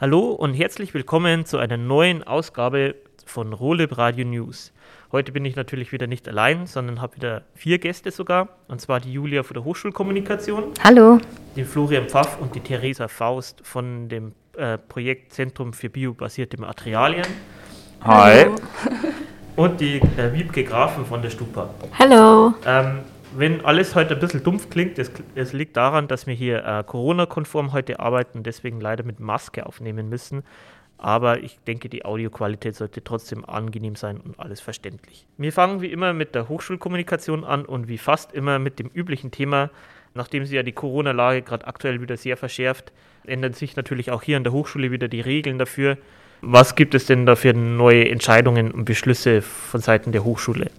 Hallo und herzlich willkommen zu einer neuen Ausgabe von Roleb Radio News. Heute bin ich natürlich wieder nicht allein, sondern habe wieder vier Gäste sogar. Und zwar die Julia von der Hochschulkommunikation. Hallo. Den Florian Pfaff und die Theresa Faust von dem äh, Projekt Zentrum für biobasierte Materialien. Hi. Hallo. Und die äh, Wiebke Grafen von der Stupa. Hallo. Ähm, wenn alles heute ein bisschen dumpf klingt, es, es liegt daran, dass wir hier äh, Corona-konform heute arbeiten und deswegen leider mit Maske aufnehmen müssen. Aber ich denke, die Audioqualität sollte trotzdem angenehm sein und alles verständlich. Wir fangen wie immer mit der Hochschulkommunikation an und wie fast immer mit dem üblichen Thema. Nachdem sich ja die Corona-Lage gerade aktuell wieder sehr verschärft, ändern sich natürlich auch hier an der Hochschule wieder die Regeln dafür. Was gibt es denn da für neue Entscheidungen und Beschlüsse von Seiten der Hochschule?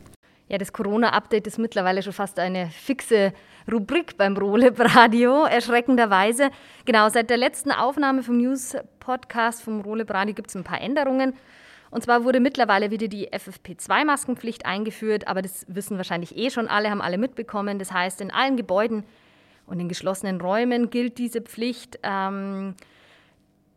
Ja, das Corona-Update ist mittlerweile schon fast eine fixe Rubrik beim Roleb Radio, erschreckenderweise. Genau, seit der letzten Aufnahme vom News-Podcast vom Roleb Radio gibt es ein paar Änderungen. Und zwar wurde mittlerweile wieder die FFP2-Maskenpflicht eingeführt, aber das wissen wahrscheinlich eh schon alle, haben alle mitbekommen. Das heißt, in allen Gebäuden und in geschlossenen Räumen gilt diese Pflicht. Ähm,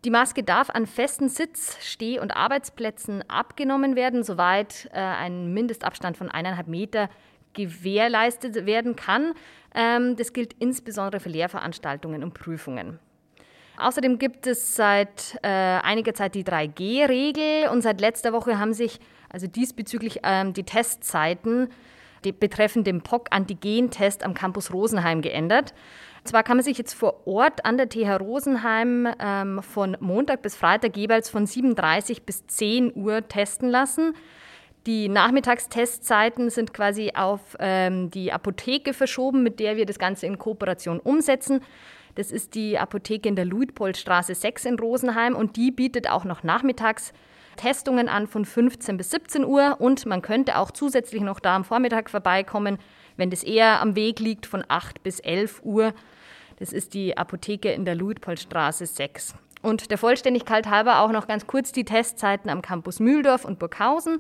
die Maske darf an festen Sitz-, Steh- und Arbeitsplätzen abgenommen werden, soweit äh, ein Mindestabstand von eineinhalb Meter gewährleistet werden kann. Ähm, das gilt insbesondere für Lehrveranstaltungen und Prüfungen. Außerdem gibt es seit äh, einiger Zeit die 3G-Regel und seit letzter Woche haben sich also diesbezüglich ähm, die Testzeiten die betreffend den POC-Antigen-Test am Campus Rosenheim geändert. Zwar kann man sich jetzt vor Ort an der TH Rosenheim ähm, von Montag bis Freitag jeweils von 7.30 bis 10 Uhr testen lassen. Die Nachmittagstestzeiten sind quasi auf ähm, die Apotheke verschoben, mit der wir das Ganze in Kooperation umsetzen. Das ist die Apotheke in der Luitpoldstraße 6 in Rosenheim und die bietet auch noch nachmittags Testungen an von 15 bis 17 Uhr und man könnte auch zusätzlich noch da am Vormittag vorbeikommen, wenn das eher am Weg liegt, von 8 bis 11 Uhr. Das ist die Apotheke in der Luitpoldstraße 6. Und der Vollständigkeit halber auch noch ganz kurz die Testzeiten am Campus Mühldorf und Burghausen.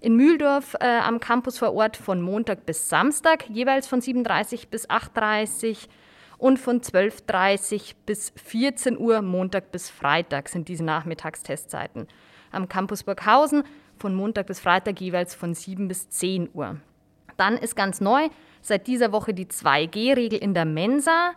In Mühldorf äh, am Campus vor Ort von Montag bis Samstag, jeweils von 7.30 bis 8.30 und von 12.30 bis 14 Uhr Montag bis Freitag sind diese Nachmittagstestzeiten. Am Campus Burghausen von Montag bis Freitag jeweils von 7 bis 10 Uhr. Dann ist ganz neu seit dieser Woche die 2G-Regel in der Mensa.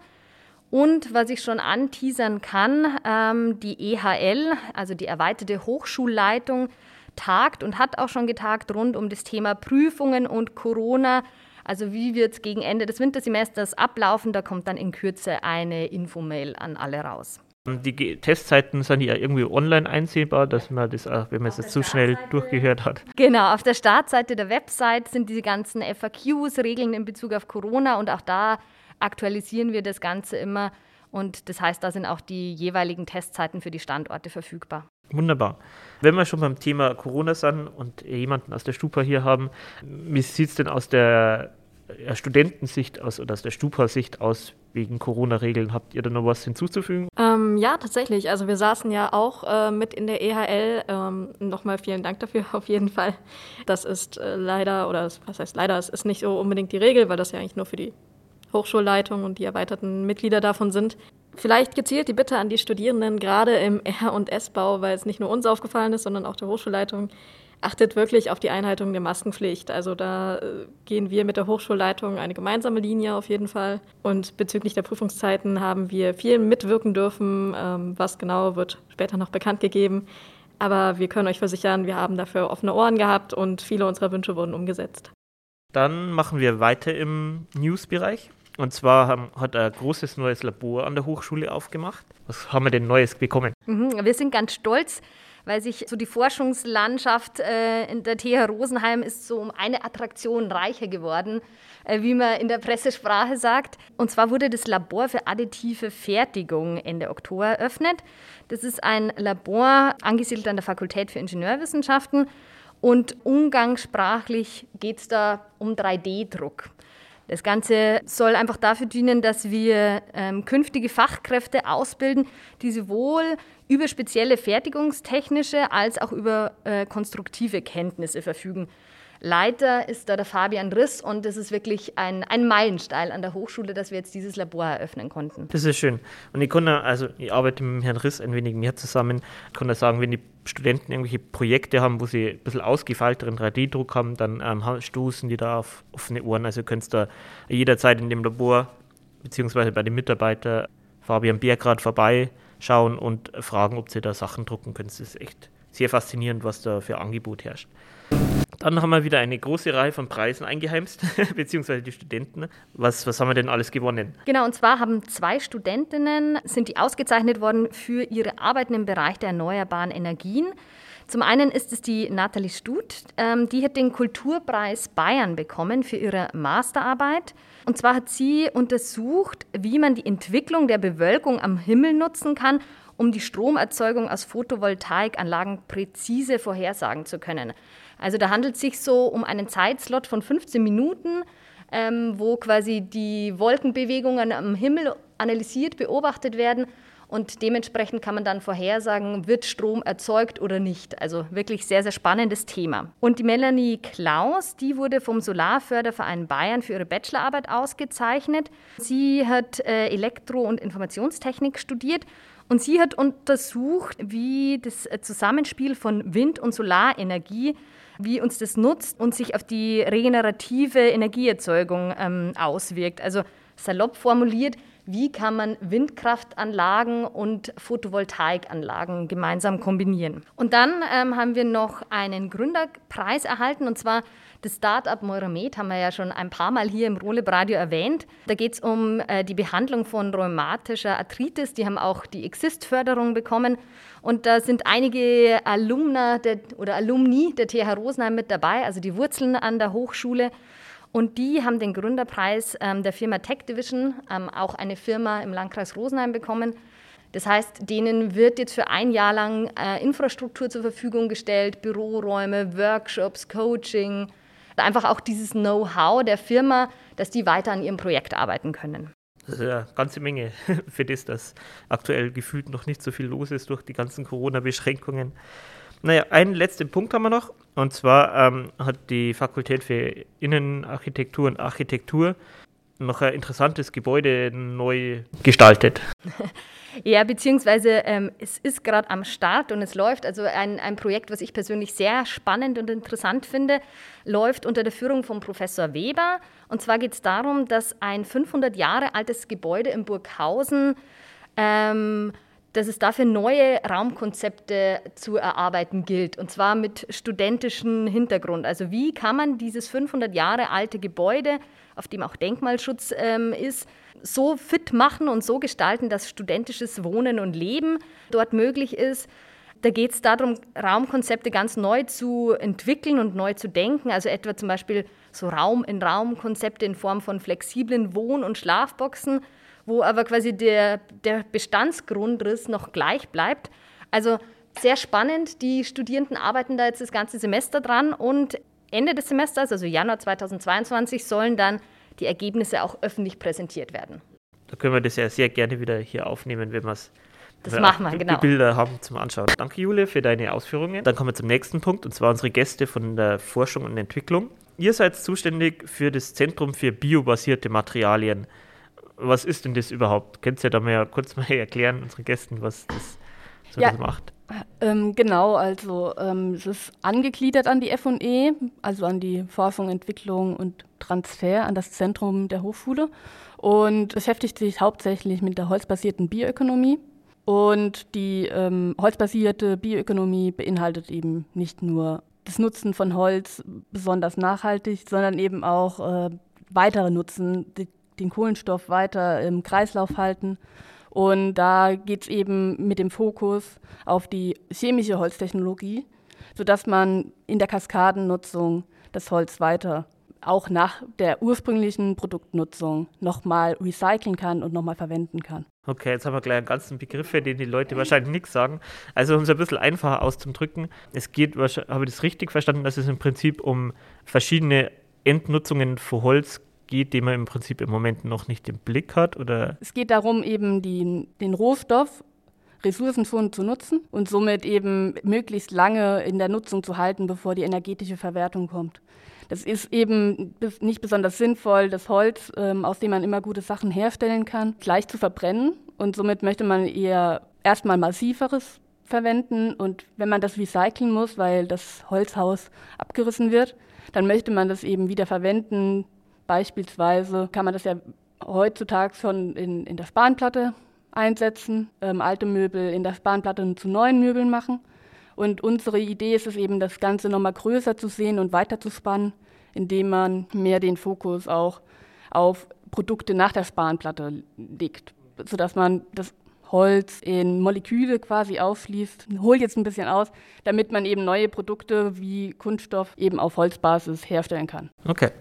Und was ich schon anteasern kann, ähm, die EHL, also die erweiterte Hochschulleitung, tagt und hat auch schon getagt rund um das Thema Prüfungen und Corona. Also wie wird es gegen Ende des Wintersemesters ablaufen? Da kommt dann in Kürze eine Infomail an alle raus. Die Testzeiten sind ja irgendwie online einsehbar, dass man das auch, wenn man es jetzt zu schnell durchgehört hat. Genau, auf der Startseite der Website sind diese ganzen FAQs, Regeln in Bezug auf Corona und auch da aktualisieren wir das Ganze immer. Und das heißt, da sind auch die jeweiligen Testzeiten für die Standorte verfügbar. Wunderbar. Wenn wir schon beim Thema Corona sind und jemanden aus der Stupa hier haben, wie sieht es denn aus der Studentensicht aus oder aus der Stupa-Sicht aus wegen Corona-Regeln? Habt ihr da noch was hinzuzufügen? Ähm, ja, tatsächlich. Also wir saßen ja auch äh, mit in der EHL. Ähm, Nochmal vielen Dank dafür auf jeden Fall. Das ist äh, leider, oder was heißt leider, es ist nicht so unbedingt die Regel, weil das ja eigentlich nur für die Hochschulleitung und die erweiterten Mitglieder davon sind. Vielleicht gezielt die Bitte an die Studierenden, gerade im R- und S-Bau, weil es nicht nur uns aufgefallen ist, sondern auch der Hochschulleitung, achtet wirklich auf die Einhaltung der Maskenpflicht. Also da äh, gehen wir mit der Hochschulleitung eine gemeinsame Linie auf jeden Fall. Und bezüglich der Prüfungszeiten haben wir viel mitwirken dürfen. Ähm, was genau wird später noch bekannt gegeben. Aber wir können euch versichern, wir haben dafür offene Ohren gehabt und viele unserer Wünsche wurden umgesetzt. Dann machen wir weiter im News-Bereich. Und zwar haben, hat ein großes neues Labor an der Hochschule aufgemacht. Was haben wir denn Neues bekommen? Mhm, wir sind ganz stolz, weil sich so die Forschungslandschaft äh, in der TH Rosenheim ist so um eine Attraktion reicher geworden, äh, wie man in der Pressesprache sagt. Und zwar wurde das Labor für additive Fertigung Ende Oktober eröffnet. Das ist ein Labor angesiedelt an der Fakultät für Ingenieurwissenschaften und umgangssprachlich geht es da um 3D-Druck. Das Ganze soll einfach dafür dienen, dass wir ähm, künftige Fachkräfte ausbilden, die sowohl über spezielle fertigungstechnische als auch über äh, konstruktive Kenntnisse verfügen. Leiter ist da der Fabian Riss und das ist wirklich ein, ein Meilenstein an der Hochschule, dass wir jetzt dieses Labor eröffnen konnten. Das ist schön. Und ich kann also ich arbeite mit Herrn Riss ein wenig mehr zusammen. Ich kann da sagen, wenn die Studenten irgendwelche Projekte haben, wo sie ein bisschen ausgefeilteren 3D-Druck haben, dann ähm, stoßen die da auf offene Ohren. Also könnt da jederzeit in dem Labor beziehungsweise bei den Mitarbeitern Fabian Biergrad vorbeischauen und fragen, ob sie da Sachen drucken können. Das ist echt sehr faszinierend, was da für Angebot herrscht. Dann haben wir wieder eine große Reihe von Preisen eingeheimst, beziehungsweise die Studenten. Was, was haben wir denn alles gewonnen? Genau, und zwar haben zwei Studentinnen, sind die ausgezeichnet worden für ihre Arbeiten im Bereich der erneuerbaren Energien. Zum einen ist es die Nathalie Stut, ähm, die hat den Kulturpreis Bayern bekommen für ihre Masterarbeit. Und zwar hat sie untersucht, wie man die Entwicklung der Bewölkung am Himmel nutzen kann, um die Stromerzeugung aus Photovoltaikanlagen präzise vorhersagen zu können. Also da handelt es sich so um einen Zeitslot von 15 Minuten, ähm, wo quasi die Wolkenbewegungen am Himmel analysiert, beobachtet werden und dementsprechend kann man dann vorhersagen, wird Strom erzeugt oder nicht. Also wirklich sehr, sehr spannendes Thema. Und die Melanie Klaus, die wurde vom Solarförderverein Bayern für ihre Bachelorarbeit ausgezeichnet. Sie hat äh, Elektro- und Informationstechnik studiert und sie hat untersucht, wie das Zusammenspiel von Wind- und Solarenergie wie uns das nutzt und sich auf die regenerative Energieerzeugung ähm, auswirkt. Also salopp formuliert, wie kann man Windkraftanlagen und Photovoltaikanlagen gemeinsam kombinieren. Und dann ähm, haben wir noch einen Gründerpreis erhalten und zwar das Startup Moiramed haben wir ja schon ein paar Mal hier im Roleb Radio erwähnt. Da geht es um äh, die Behandlung von rheumatischer Arthritis. Die haben auch die Exist-Förderung bekommen. Und da sind einige Alumna der, oder Alumni der TH Rosenheim mit dabei, also die Wurzeln an der Hochschule. Und die haben den Gründerpreis ähm, der Firma Tech Division, ähm, auch eine Firma im Landkreis Rosenheim, bekommen. Das heißt, denen wird jetzt für ein Jahr lang äh, Infrastruktur zur Verfügung gestellt, Büroräume, Workshops, Coaching, einfach auch dieses Know-how der Firma, dass die weiter an ihrem Projekt arbeiten können. Das ist ja eine ganze Menge für das, dass aktuell gefühlt noch nicht so viel los ist durch die ganzen Corona-Beschränkungen. Naja, einen letzten Punkt haben wir noch. Und zwar ähm, hat die Fakultät für Innenarchitektur und Architektur noch ein interessantes Gebäude neu gestaltet. Ja, beziehungsweise ähm, es ist gerade am Start und es läuft. Also ein, ein Projekt, was ich persönlich sehr spannend und interessant finde, läuft unter der Führung von Professor Weber. Und zwar geht es darum, dass ein 500 Jahre altes Gebäude in Burghausen ähm, dass es dafür neue Raumkonzepte zu erarbeiten gilt, und zwar mit studentischem Hintergrund. Also wie kann man dieses 500 Jahre alte Gebäude, auf dem auch Denkmalschutz ähm, ist, so fit machen und so gestalten, dass studentisches Wohnen und Leben dort möglich ist. Da geht es darum, Raumkonzepte ganz neu zu entwickeln und neu zu denken. Also etwa zum Beispiel so Raum-in-Raum-Konzepte in Form von flexiblen Wohn- und Schlafboxen wo aber quasi der, der Bestandsgrundriss noch gleich bleibt. Also sehr spannend. Die Studierenden arbeiten da jetzt das ganze Semester dran und Ende des Semesters, also Januar 2022, sollen dann die Ergebnisse auch öffentlich präsentiert werden. Da können wir das ja sehr gerne wieder hier aufnehmen, wenn wir es das machen wir, genau. Die Bilder haben zum Anschauen. Danke, Jule, für deine Ausführungen. Dann kommen wir zum nächsten Punkt, und zwar unsere Gäste von der Forschung und Entwicklung. Ihr seid zuständig für das Zentrum für biobasierte Materialien was ist denn das überhaupt? Könnt ihr da mal kurz mal erklären, unseren Gästen, was das so ja. das macht? Ähm, genau, also ähm, es ist angegliedert an die FE, also an die Forschung, Entwicklung und Transfer an das Zentrum der Hochschule und beschäftigt sich hauptsächlich mit der holzbasierten Bioökonomie. Und die ähm, holzbasierte Bioökonomie beinhaltet eben nicht nur das Nutzen von Holz besonders nachhaltig, sondern eben auch äh, weitere Nutzen, die den Kohlenstoff weiter im Kreislauf halten. Und da geht es eben mit dem Fokus auf die chemische Holztechnologie, sodass man in der Kaskadennutzung das Holz weiter auch nach der ursprünglichen Produktnutzung nochmal recyceln kann und nochmal verwenden kann. Okay, jetzt haben wir gleich einen ganzen Begriff, den die Leute wahrscheinlich nichts sagen. Also um es ein bisschen einfacher auszudrücken, es geht, habe ich das richtig verstanden, dass es im Prinzip um verschiedene Endnutzungen für Holz geht, den man im Prinzip im Moment noch nicht im Blick hat? Oder? Es geht darum, eben die, den Rohstoff ressourcenschonend zu nutzen und somit eben möglichst lange in der Nutzung zu halten, bevor die energetische Verwertung kommt. Das ist eben nicht besonders sinnvoll, das Holz, ähm, aus dem man immer gute Sachen herstellen kann, gleich zu verbrennen. Und somit möchte man eher erstmal massiveres verwenden. Und wenn man das recyceln muss, weil das Holzhaus abgerissen wird, dann möchte man das eben wieder verwenden. Beispielsweise kann man das ja heutzutage schon in, in der Spanplatte einsetzen, ähm, alte Möbel in der Spanplatte zu neuen Möbeln machen. Und unsere Idee ist es eben, das Ganze nochmal größer zu sehen und weiter zu spannen, indem man mehr den Fokus auch auf Produkte nach der Spanplatte legt, sodass man das Holz in Moleküle quasi aufschließt. Hol jetzt ein bisschen aus, damit man eben neue Produkte wie Kunststoff eben auf Holzbasis herstellen kann. Okay.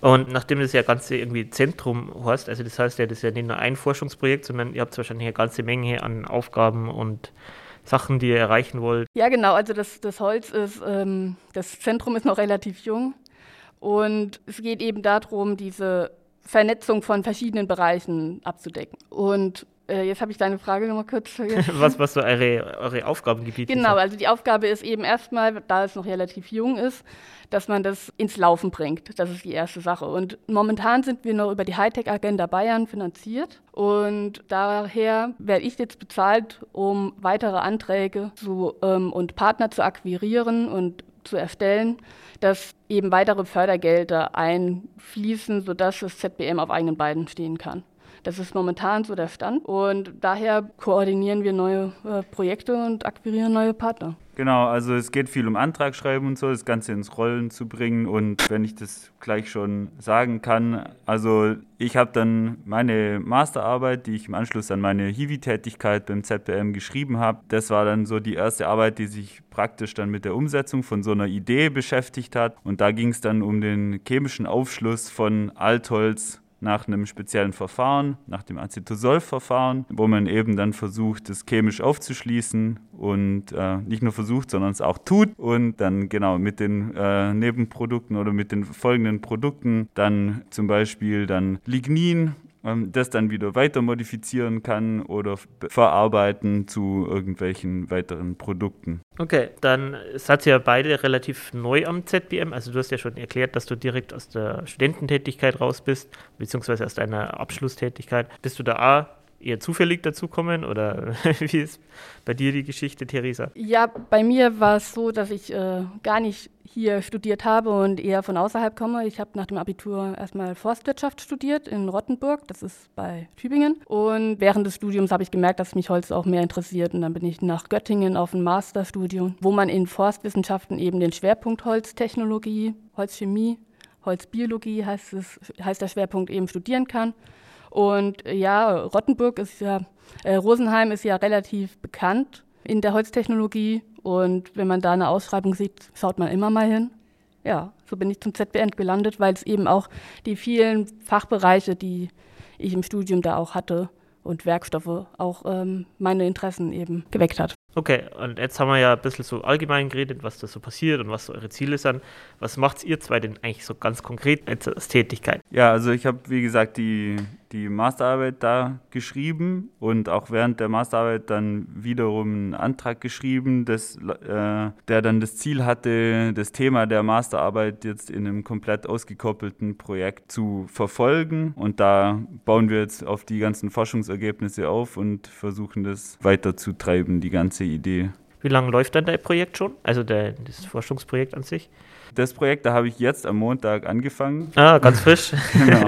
Und nachdem das ja ganze irgendwie Zentrum heißt, also das heißt ja, das ist ja nicht nur ein Forschungsprojekt, sondern ihr habt wahrscheinlich eine ganze Menge an Aufgaben und Sachen, die ihr erreichen wollt? Ja, genau. Also das, das Holz ist, ähm, das Zentrum ist noch relativ jung. Und es geht eben darum, diese Vernetzung von verschiedenen Bereichen abzudecken. Und äh, jetzt habe ich deine Frage nochmal kurz vergessen. was, was so eure, eure Aufgabengebiete Genau, also die Aufgabe ist eben erstmal, da es noch relativ jung ist, dass man das ins Laufen bringt. Das ist die erste Sache. Und momentan sind wir noch über die Hightech-Agenda Bayern finanziert. Und daher werde ich jetzt bezahlt, um weitere Anträge zu, ähm, und Partner zu akquirieren und zu erstellen, dass eben weitere Fördergelder einfließen, sodass das ZBM auf eigenen Beinen stehen kann. Das ist momentan so der Stand und daher koordinieren wir neue äh, Projekte und akquirieren neue Partner. Genau, also es geht viel um Antragschreiben und so, das Ganze ins Rollen zu bringen. Und wenn ich das gleich schon sagen kann, also ich habe dann meine Masterarbeit, die ich im Anschluss an meine Hiwi-Tätigkeit beim ZBM geschrieben habe, das war dann so die erste Arbeit, die sich praktisch dann mit der Umsetzung von so einer Idee beschäftigt hat. Und da ging es dann um den chemischen Aufschluss von Altholz nach einem speziellen Verfahren, nach dem Acetosol-Verfahren, wo man eben dann versucht, das chemisch aufzuschließen und äh, nicht nur versucht, sondern es auch tut und dann genau mit den äh, Nebenprodukten oder mit den folgenden Produkten dann zum Beispiel dann Lignin ähm, das dann wieder weiter modifizieren kann oder verarbeiten zu irgendwelchen weiteren Produkten. Okay, dann seid ihr ja beide relativ neu am ZBM. Also du hast ja schon erklärt, dass du direkt aus der Studententätigkeit raus bist, beziehungsweise aus deiner Abschlusstätigkeit. Bist du da auch eher zufällig dazukommen oder wie ist bei dir die Geschichte, Theresa? Ja, bei mir war es so, dass ich äh, gar nicht hier studiert habe und eher von außerhalb komme. Ich habe nach dem Abitur erstmal Forstwirtschaft studiert in Rottenburg, das ist bei Tübingen. Und während des Studiums habe ich gemerkt, dass mich Holz auch mehr interessiert. Und dann bin ich nach Göttingen auf ein Masterstudium, wo man in Forstwissenschaften eben den Schwerpunkt Holztechnologie, Holzchemie, Holzbiologie heißt, es, heißt der Schwerpunkt eben studieren kann. Und ja, Rottenburg ist ja, äh, Rosenheim ist ja relativ bekannt in der Holztechnologie. Und wenn man da eine Ausschreibung sieht, schaut man immer mal hin. Ja, so bin ich zum ZBN gelandet, weil es eben auch die vielen Fachbereiche, die ich im Studium da auch hatte und Werkstoffe, auch ähm, meine Interessen eben geweckt hat. Okay, und jetzt haben wir ja ein bisschen so allgemein geredet, was da so passiert und was so eure Ziele sind. Was macht ihr zwei denn eigentlich so ganz konkret als Tätigkeit? Ja, also ich habe, wie gesagt, die, die Masterarbeit da geschrieben und auch während der Masterarbeit dann wiederum einen Antrag geschrieben, das, äh, der dann das Ziel hatte, das Thema der Masterarbeit jetzt in einem komplett ausgekoppelten Projekt zu verfolgen. Und da bauen wir jetzt auf die ganzen Forschungsergebnisse auf und versuchen das weiterzutreiben, die ganze Idee. Wie lange läuft dann dein Projekt schon? Also der, das Forschungsprojekt an sich? Das Projekt, da habe ich jetzt am Montag angefangen. Ah, ganz frisch. genau.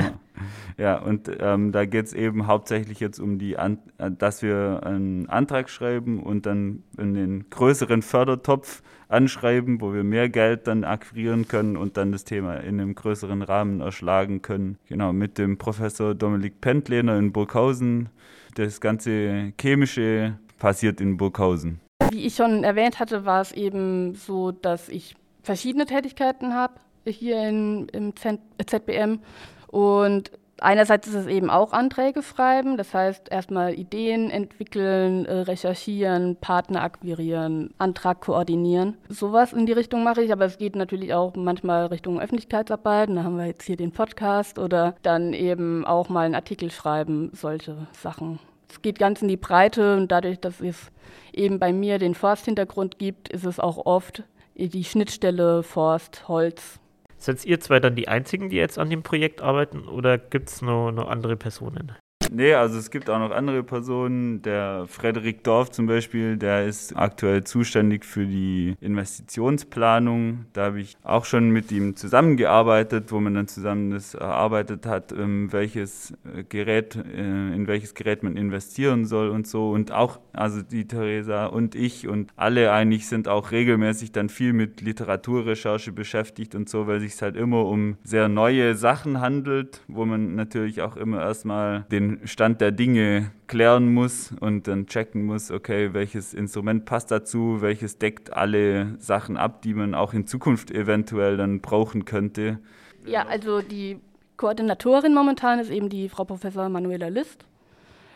Ja, und ähm, da geht es eben hauptsächlich jetzt um die, An dass wir einen Antrag schreiben und dann in den größeren Fördertopf anschreiben, wo wir mehr Geld dann akquirieren können und dann das Thema in einem größeren Rahmen erschlagen können. Genau, mit dem Professor Dominik Pentlehner in Burghausen. Das ganze chemische passiert in Burghausen. Wie ich schon erwähnt hatte, war es eben so, dass ich verschiedene Tätigkeiten habe hier in, im ZBM. Und einerseits ist es eben auch Anträge schreiben, das heißt erstmal Ideen entwickeln, äh, recherchieren, Partner akquirieren, Antrag koordinieren. Sowas in die Richtung mache ich, aber es geht natürlich auch manchmal Richtung Öffentlichkeitsarbeit. Da haben wir jetzt hier den Podcast oder dann eben auch mal einen Artikel schreiben, solche Sachen es geht ganz in die Breite und dadurch, dass es eben bei mir den Forsthintergrund gibt, ist es auch oft die Schnittstelle Forst, Holz. Seid ihr zwei dann die Einzigen, die jetzt an dem Projekt arbeiten oder gibt es noch, noch andere Personen? Nee, also es gibt auch noch andere Personen. Der Frederik Dorf zum Beispiel, der ist aktuell zuständig für die Investitionsplanung. Da habe ich auch schon mit ihm zusammengearbeitet, wo man dann zusammen das erarbeitet hat, ähm, welches äh, Gerät, äh, in welches Gerät man investieren soll und so. Und auch, also die Theresa und ich und alle eigentlich sind auch regelmäßig dann viel mit Literaturrecherche beschäftigt und so, weil sich halt immer um sehr neue Sachen handelt, wo man natürlich auch immer erstmal den Stand der Dinge klären muss und dann checken muss, okay, welches Instrument passt dazu, welches deckt alle Sachen ab, die man auch in Zukunft eventuell dann brauchen könnte. Ja, also die Koordinatorin momentan ist eben die Frau Professor Manuela List.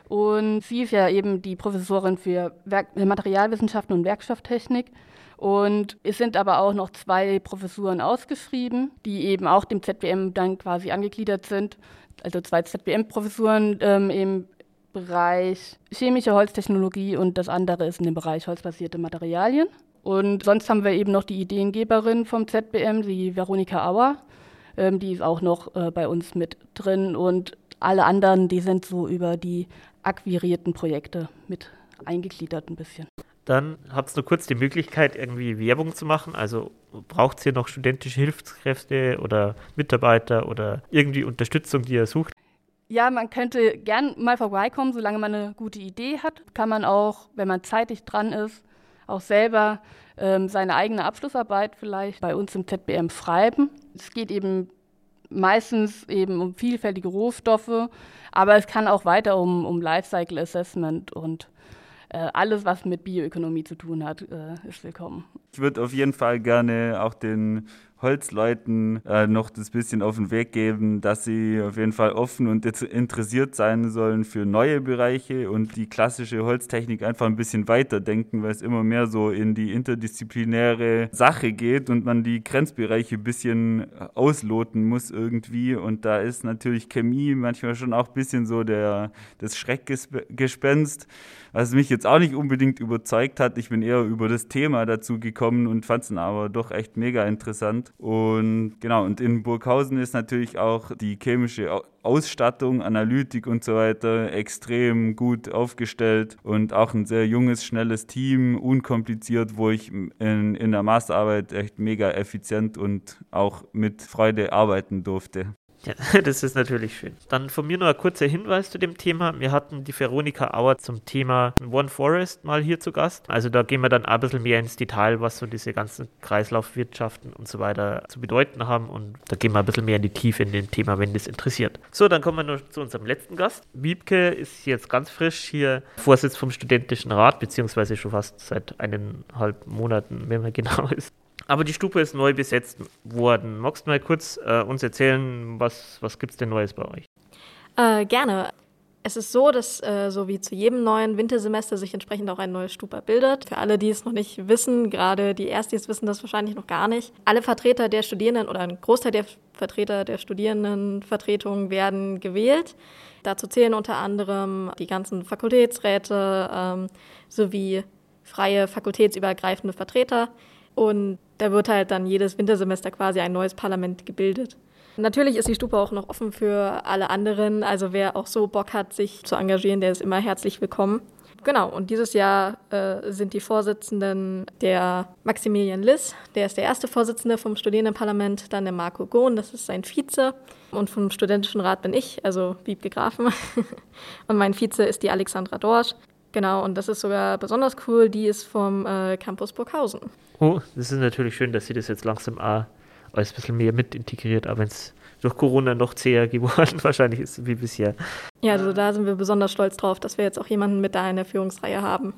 Und sie ist ja eben die Professorin für Werk Materialwissenschaften und Werkstofftechnik. Und es sind aber auch noch zwei Professuren ausgeschrieben, die eben auch dem ZBM dann quasi angegliedert sind also zwei ZBM-Professuren ähm, im Bereich chemische Holztechnologie und das andere ist in dem Bereich holzbasierte Materialien. Und sonst haben wir eben noch die Ideengeberin vom ZBM, die Veronika Auer. Ähm, die ist auch noch äh, bei uns mit drin. Und alle anderen, die sind so über die akquirierten Projekte mit eingegliedert ein bisschen. Dann habt ihr nur kurz die Möglichkeit, irgendwie Werbung zu machen. Also braucht ihr noch studentische Hilfskräfte oder Mitarbeiter oder irgendwie Unterstützung, die ihr sucht? Ja, man könnte gern mal vorbeikommen, solange man eine gute Idee hat. Kann man auch, wenn man zeitig dran ist, auch selber ähm, seine eigene Abschlussarbeit vielleicht bei uns im ZBM schreiben. Es geht eben meistens eben um vielfältige Rohstoffe, aber es kann auch weiter um, um Lifecycle Assessment und äh, alles, was mit Bioökonomie zu tun hat, äh, ist willkommen. Ich würde auf jeden Fall gerne auch den Holzleuten äh, noch das bisschen auf den Weg geben, dass sie auf jeden Fall offen und interessiert sein sollen für neue Bereiche und die klassische Holztechnik einfach ein bisschen weiterdenken, weil es immer mehr so in die interdisziplinäre Sache geht und man die Grenzbereiche ein bisschen ausloten muss irgendwie. Und da ist natürlich Chemie manchmal schon auch ein bisschen so der, das Schreckgespenst, was mich jetzt auch nicht unbedingt überzeugt hat. Ich bin eher über das Thema dazu gekommen und fand es aber doch echt mega interessant. Und genau, und in Burghausen ist natürlich auch die chemische Ausstattung, Analytik und so weiter extrem gut aufgestellt und auch ein sehr junges, schnelles Team, unkompliziert, wo ich in, in der Masterarbeit echt mega effizient und auch mit Freude arbeiten durfte. Ja, das ist natürlich schön. Dann von mir noch ein kurzer Hinweis zu dem Thema. Wir hatten die Veronika Auer zum Thema One Forest mal hier zu Gast. Also da gehen wir dann ein bisschen mehr ins Detail, was so diese ganzen Kreislaufwirtschaften und so weiter zu bedeuten haben. Und da gehen wir ein bisschen mehr in die Tiefe in dem Thema, wenn das interessiert. So, dann kommen wir noch zu unserem letzten Gast. Wiebke ist jetzt ganz frisch hier Vorsitz vom Studentischen Rat, beziehungsweise schon fast seit eineinhalb Monaten, wenn man genau ist. Aber die Stufe ist neu besetzt worden. Magst du mal kurz äh, uns erzählen, was, was gibt es denn Neues bei euch? Äh, gerne. Es ist so, dass äh, so wie zu jedem neuen Wintersemester sich entsprechend auch ein neues Stupa bildet. Für alle, die es noch nicht wissen, gerade die Erstis wissen das wahrscheinlich noch gar nicht. Alle Vertreter der Studierenden oder ein Großteil der Vertreter der Studierendenvertretung werden gewählt. Dazu zählen unter anderem die ganzen Fakultätsräte ähm, sowie freie fakultätsübergreifende Vertreter. Und da wird halt dann jedes Wintersemester quasi ein neues Parlament gebildet. Natürlich ist die Stupa auch noch offen für alle anderen. Also wer auch so Bock hat, sich zu engagieren, der ist immer herzlich willkommen. Genau, und dieses Jahr äh, sind die Vorsitzenden der Maximilian Liss, der ist der erste Vorsitzende vom Studierendenparlament, dann der Marco Gohn, das ist sein Vize. Und vom Studentischen Rat bin ich, also Wiebke Grafen. und mein Vize ist die Alexandra Dorsch. Genau, und das ist sogar besonders cool, die ist vom äh, Campus Burghausen. Oh, das ist natürlich schön, dass sie das jetzt langsam auch alles ein bisschen mehr mit integriert, aber wenn es durch Corona noch zäher geworden wahrscheinlich ist wie bisher. Ja, also da sind wir besonders stolz drauf, dass wir jetzt auch jemanden mit da in der Führungsreihe haben.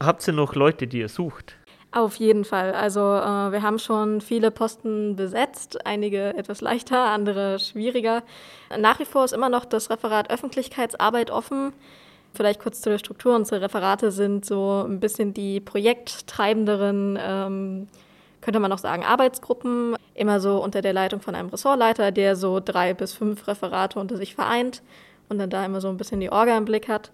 Habt ihr noch Leute, die ihr sucht? Auf jeden Fall. Also äh, wir haben schon viele Posten besetzt, einige etwas leichter, andere schwieriger. Nach wie vor ist immer noch das Referat Öffentlichkeitsarbeit offen. Vielleicht kurz zu der Struktur. Unsere Referate sind so ein bisschen die projekttreibenderen, ähm, könnte man auch sagen, Arbeitsgruppen. Immer so unter der Leitung von einem Ressortleiter, der so drei bis fünf Referate unter sich vereint und dann da immer so ein bisschen die Orga im Blick hat.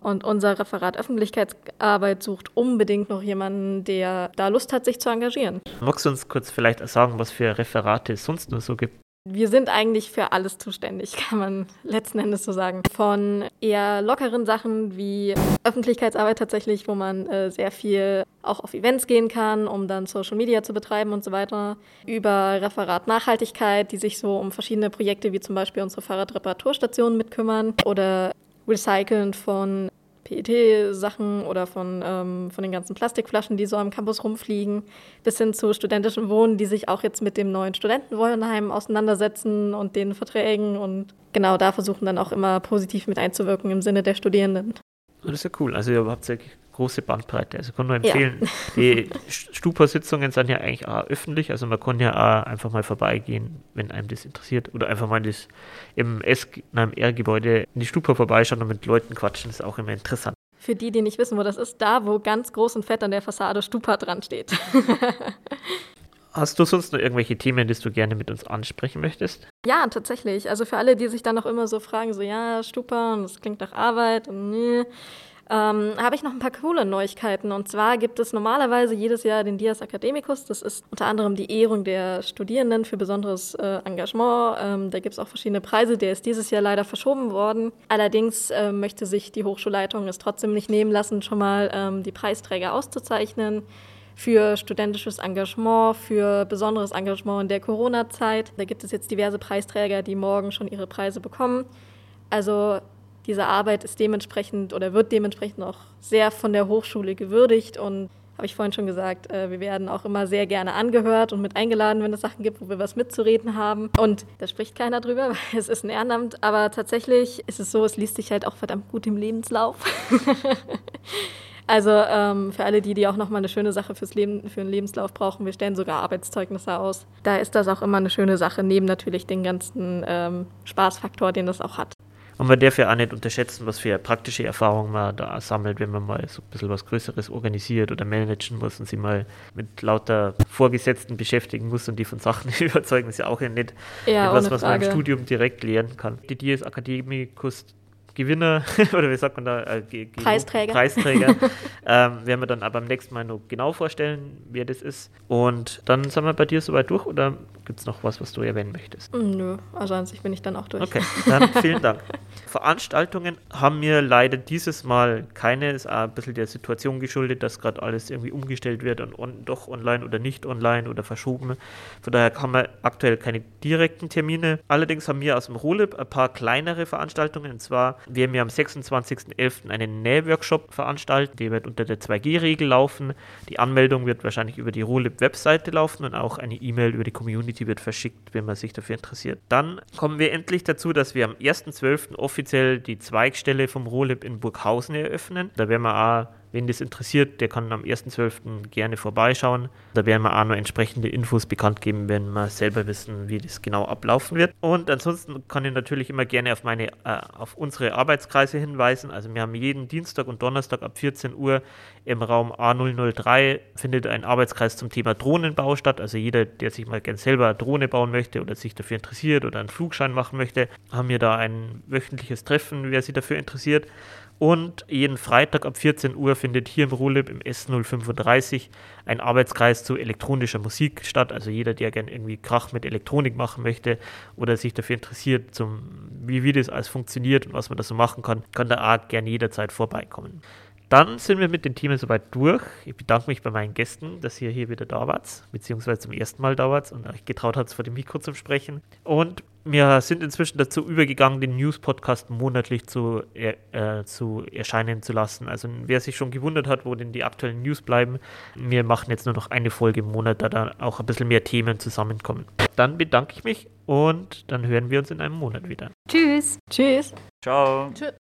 Und unser Referat Öffentlichkeitsarbeit sucht unbedingt noch jemanden, der da Lust hat, sich zu engagieren. Magst du uns kurz vielleicht sagen, was für Referate es sonst nur so gibt? Wir sind eigentlich für alles zuständig, kann man letzten Endes so sagen. Von eher lockeren Sachen wie Öffentlichkeitsarbeit tatsächlich, wo man äh, sehr viel auch auf Events gehen kann, um dann Social Media zu betreiben und so weiter, über Referat Nachhaltigkeit, die sich so um verschiedene Projekte wie zum Beispiel unsere Fahrradreparaturstation mitkümmern oder Recyceln von PET-Sachen oder von, ähm, von den ganzen Plastikflaschen, die so am Campus rumfliegen, bis hin zu studentischen Wohnen, die sich auch jetzt mit dem neuen Studentenwohnheim auseinandersetzen und den Verträgen und genau da versuchen dann auch immer positiv mit einzuwirken im Sinne der Studierenden. Das ist ja cool. Also ihr habt wirklich große Bandbreite. Also ich kann nur empfehlen, ja. die Stupa-Sitzungen sind ja eigentlich auch öffentlich, also man kann ja auch einfach mal vorbeigehen, wenn einem das interessiert. Oder einfach mal das im S im R-Gebäude in die Stupa vorbeischauen und mit Leuten quatschen, ist auch immer interessant. Für die, die nicht wissen, wo das ist, da, wo ganz groß und fett an der Fassade Stupa dran steht. Hast du sonst noch irgendwelche Themen, die du gerne mit uns ansprechen möchtest? Ja, tatsächlich. Also für alle, die sich dann noch immer so fragen, so ja, Stupa, das klingt nach Arbeit und nee ähm, habe ich noch ein paar coole Neuigkeiten. Und zwar gibt es normalerweise jedes Jahr den Dias Academicus. Das ist unter anderem die Ehrung der Studierenden für besonderes äh, Engagement. Ähm, da gibt es auch verschiedene Preise. Der ist dieses Jahr leider verschoben worden. Allerdings äh, möchte sich die Hochschulleitung es trotzdem nicht nehmen lassen, schon mal ähm, die Preisträger auszuzeichnen für studentisches Engagement, für besonderes Engagement in der Corona-Zeit. Da gibt es jetzt diverse Preisträger, die morgen schon ihre Preise bekommen. Also diese Arbeit ist dementsprechend oder wird dementsprechend auch sehr von der Hochschule gewürdigt und habe ich vorhin schon gesagt, äh, wir werden auch immer sehr gerne angehört und mit eingeladen, wenn es Sachen gibt, wo wir was mitzureden haben. Und da spricht keiner drüber, weil es ist ein Ehrenamt. Aber tatsächlich ist es so, es liest sich halt auch verdammt gut im Lebenslauf. also ähm, für alle die, die auch nochmal eine schöne Sache fürs Leben, für einen Lebenslauf brauchen, wir stellen sogar Arbeitszeugnisse aus. Da ist das auch immer eine schöne Sache, neben natürlich den ganzen ähm, Spaßfaktor, den das auch hat. Und man darf ja auch nicht unterschätzen, was für praktische Erfahrungen man da sammelt, wenn man mal so ein bisschen was Größeres organisiert oder managen muss und sich mal mit lauter Vorgesetzten beschäftigen muss und die von Sachen überzeugen, ist ja auch nicht ja, etwas, was man im Studium direkt lernen kann. Die Dies Academicus Gewinner oder wie sagt man da? Äh, Preisträger. Preisträger. ähm, werden wir dann aber beim nächsten Mal noch genau vorstellen, wer das ist. Und dann sind wir bei dir soweit durch oder gibt es noch was, was du erwähnen möchtest? Mm, nö, also an sich bin ich dann auch durch. Okay, dann vielen Dank. Veranstaltungen haben mir leider dieses Mal keine, ist auch ein bisschen der Situation geschuldet, dass gerade alles irgendwie umgestellt wird und on, doch online oder nicht online oder verschoben. Von daher haben wir aktuell keine direkten Termine. Allerdings haben wir aus dem Rolib ein paar kleinere Veranstaltungen und zwar wir haben ja am 26.11. einen Nähworkshop veranstaltet, der wird unter der 2G-Regel laufen. Die Anmeldung wird wahrscheinlich über die Rolib-Webseite laufen und auch eine E-Mail über die Community wird verschickt, wenn man sich dafür interessiert. Dann kommen wir endlich dazu, dass wir am 1.12. offiziell die Zweigstelle vom Rolib in Burghausen eröffnen. Da werden wir auch Wen das interessiert, der kann am 1.12. gerne vorbeischauen. Da werden wir auch noch entsprechende Infos bekannt geben, wenn wir selber wissen, wie das genau ablaufen wird. Und ansonsten kann ich natürlich immer gerne auf meine, äh, auf unsere Arbeitskreise hinweisen. Also wir haben jeden Dienstag und Donnerstag ab 14 Uhr im Raum A003 findet ein Arbeitskreis zum Thema Drohnenbau statt. Also jeder, der sich mal gern selber eine Drohne bauen möchte oder sich dafür interessiert oder einen Flugschein machen möchte, haben wir da ein wöchentliches Treffen, wer sich dafür interessiert. Und jeden Freitag ab 14 Uhr findet hier im Ruhlib im S035 ein Arbeitskreis zu elektronischer Musik statt. Also jeder, der gerne irgendwie Krach mit Elektronik machen möchte oder sich dafür interessiert, zum, wie, wie das alles funktioniert und was man da so machen kann, kann da auch gerne jederzeit vorbeikommen. Dann sind wir mit den Themen soweit durch. Ich bedanke mich bei meinen Gästen, dass ihr hier wieder da wart, beziehungsweise zum ersten Mal da wart und euch getraut habt, vor dem Mikro zu sprechen. Und wir sind inzwischen dazu übergegangen, den News-Podcast monatlich zu, äh, zu erscheinen zu lassen. Also wer sich schon gewundert hat, wo denn die aktuellen News bleiben, wir machen jetzt nur noch eine Folge im Monat, da dann auch ein bisschen mehr Themen zusammenkommen. Dann bedanke ich mich und dann hören wir uns in einem Monat wieder. Tschüss. Tschüss. Ciao. Tschüss.